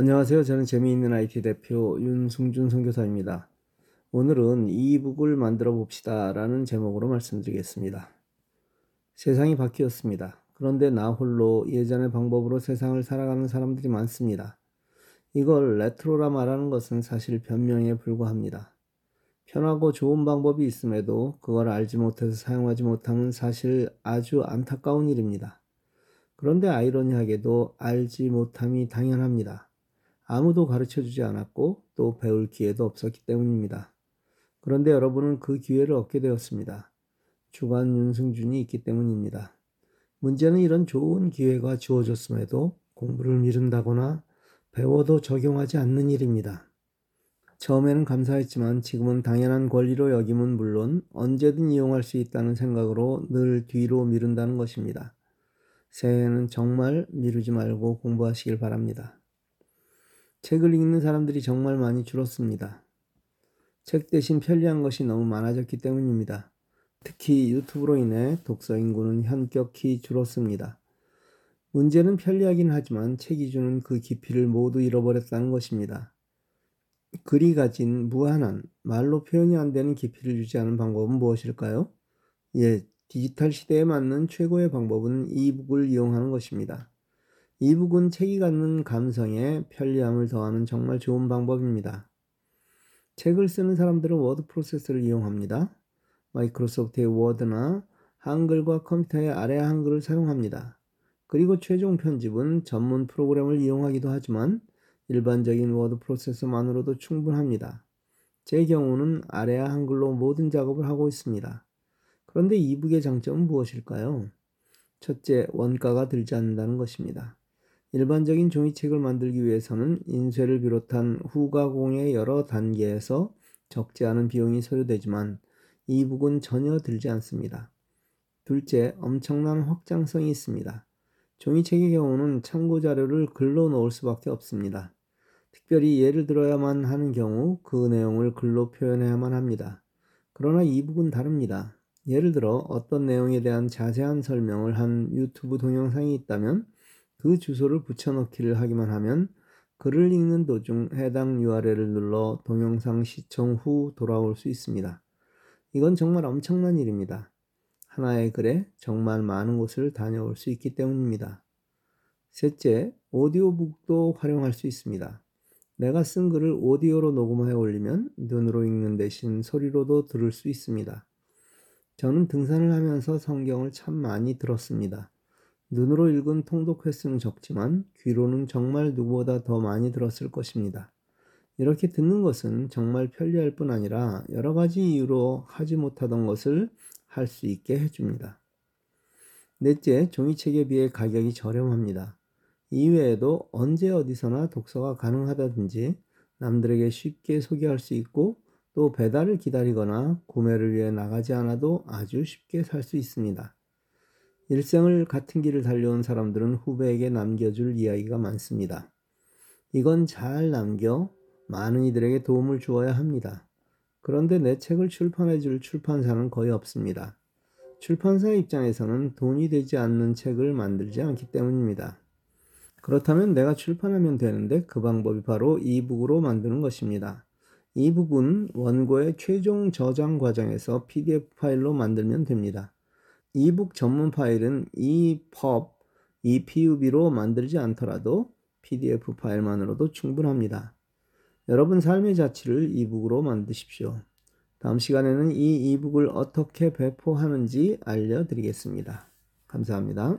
안녕하세요. 저는 재미있는 IT 대표 윤승준 선교사입니다. 오늘은 eBook을 만들어 봅시다 라는 제목으로 말씀드리겠습니다. 세상이 바뀌었습니다. 그런데 나 홀로 예전의 방법으로 세상을 살아가는 사람들이 많습니다. 이걸 레트로라 말하는 것은 사실 변명에 불과합니다. 편하고 좋은 방법이 있음에도 그걸 알지 못해서 사용하지 못하면 사실 아주 안타까운 일입니다. 그런데 아이러니하게도 알지 못함이 당연합니다. 아무도 가르쳐 주지 않았고 또 배울 기회도 없었기 때문입니다. 그런데 여러분은 그 기회를 얻게 되었습니다. 주간 윤승준이 있기 때문입니다. 문제는 이런 좋은 기회가 주어졌음에도 공부를 미룬다거나 배워도 적용하지 않는 일입니다. 처음에는 감사했지만 지금은 당연한 권리로 여김은 물론 언제든 이용할 수 있다는 생각으로 늘 뒤로 미룬다는 것입니다. 새해에는 정말 미루지 말고 공부하시길 바랍니다. 책을 읽는 사람들이 정말 많이 줄었습니다. 책 대신 편리한 것이 너무 많아졌기 때문입니다. 특히 유튜브로 인해 독서 인구는 현격히 줄었습니다. 문제는 편리하긴 하지만 책이 주는 그 깊이를 모두 잃어버렸다는 것입니다. 글이 가진 무한한 말로 표현이 안 되는 깊이를 유지하는 방법은 무엇일까요? 예, 디지털 시대에 맞는 최고의 방법은 eBook을 이용하는 것입니다. eBook은 책이 갖는 감성에 편리함을 더하는 정말 좋은 방법입니다. 책을 쓰는 사람들은 워드 프로세서를 이용합니다. 마이크로소프트의 워드나 한글과 컴퓨터의 아래 한글을 사용합니다. 그리고 최종 편집은 전문 프로그램을 이용하기도 하지만 일반적인 워드 프로세서만으로도 충분합니다. 제 경우는 아래아 한글로 모든 작업을 하고 있습니다. 그런데 이북의 장점은 무엇일까요? 첫째, 원가가 들지 않는다는 것입니다. 일반적인 종이책을 만들기 위해서는 인쇄를 비롯한 후가공의 여러 단계에서 적지 않은 비용이 소요되지만 이북은 전혀 들지 않습니다. 둘째, 엄청난 확장성이 있습니다. 종이책의 경우는 참고 자료를 글로 넣을 수밖에 없습니다. 특별히 예를 들어야만 하는 경우 그 내용을 글로 표현해야만 합니다. 그러나 이북은 다릅니다. 예를 들어 어떤 내용에 대한 자세한 설명을 한 유튜브 동영상이 있다면 그 주소를 붙여넣기를 하기만 하면 글을 읽는 도중 해당 URL을 눌러 동영상 시청 후 돌아올 수 있습니다. 이건 정말 엄청난 일입니다. 하나의 글에 정말 많은 곳을 다녀올 수 있기 때문입니다. 셋째, 오디오북도 활용할 수 있습니다. 내가 쓴 글을 오디오로 녹음해 올리면 눈으로 읽는 대신 소리로도 들을 수 있습니다. 저는 등산을 하면서 성경을 참 많이 들었습니다. 눈으로 읽은 통독 횟수는 적지만 귀로는 정말 누구보다 더 많이 들었을 것입니다. 이렇게 듣는 것은 정말 편리할 뿐 아니라 여러 가지 이유로 하지 못하던 것을 할 수 있게 해줍니다. 넷째, 종이책에 비해 가격이 저렴합니다. 이외에도 언제 어디서나 독서가 가능하다든지 남들에게 쉽게 소개할 수 있고 또 배달을 기다리거나 구매를 위해 나가지 않아도 아주 쉽게 살 수 있습니다. 일생을 같은 길을 달려온 사람들은 후배에게 남겨줄 이야기가 많습니다. 이건 잘 남겨 많은 이들에게 도움을 주어야 합니다. 그런데 내 책을 출판해 줄 출판사는 거의 없습니다. 출판사 입장에서는 돈이 되지 않는 책을 만들지 않기 때문입니다. 그렇다면 내가 출판하면 되는데 그 방법이 바로 이북으로 만드는 것입니다. 이북은 원고의 최종 저장 과정에서 PDF 파일로 만들면 됩니다. 이북 전문 파일은 EPUB, EPUB로 만들지 않더라도 PDF 파일만으로도 충분합니다. 여러분 삶의 자취를 이북으로 만드십시오. 다음 시간에는 이 이북을 어떻게 배포하는지 알려드리겠습니다. 감사합니다.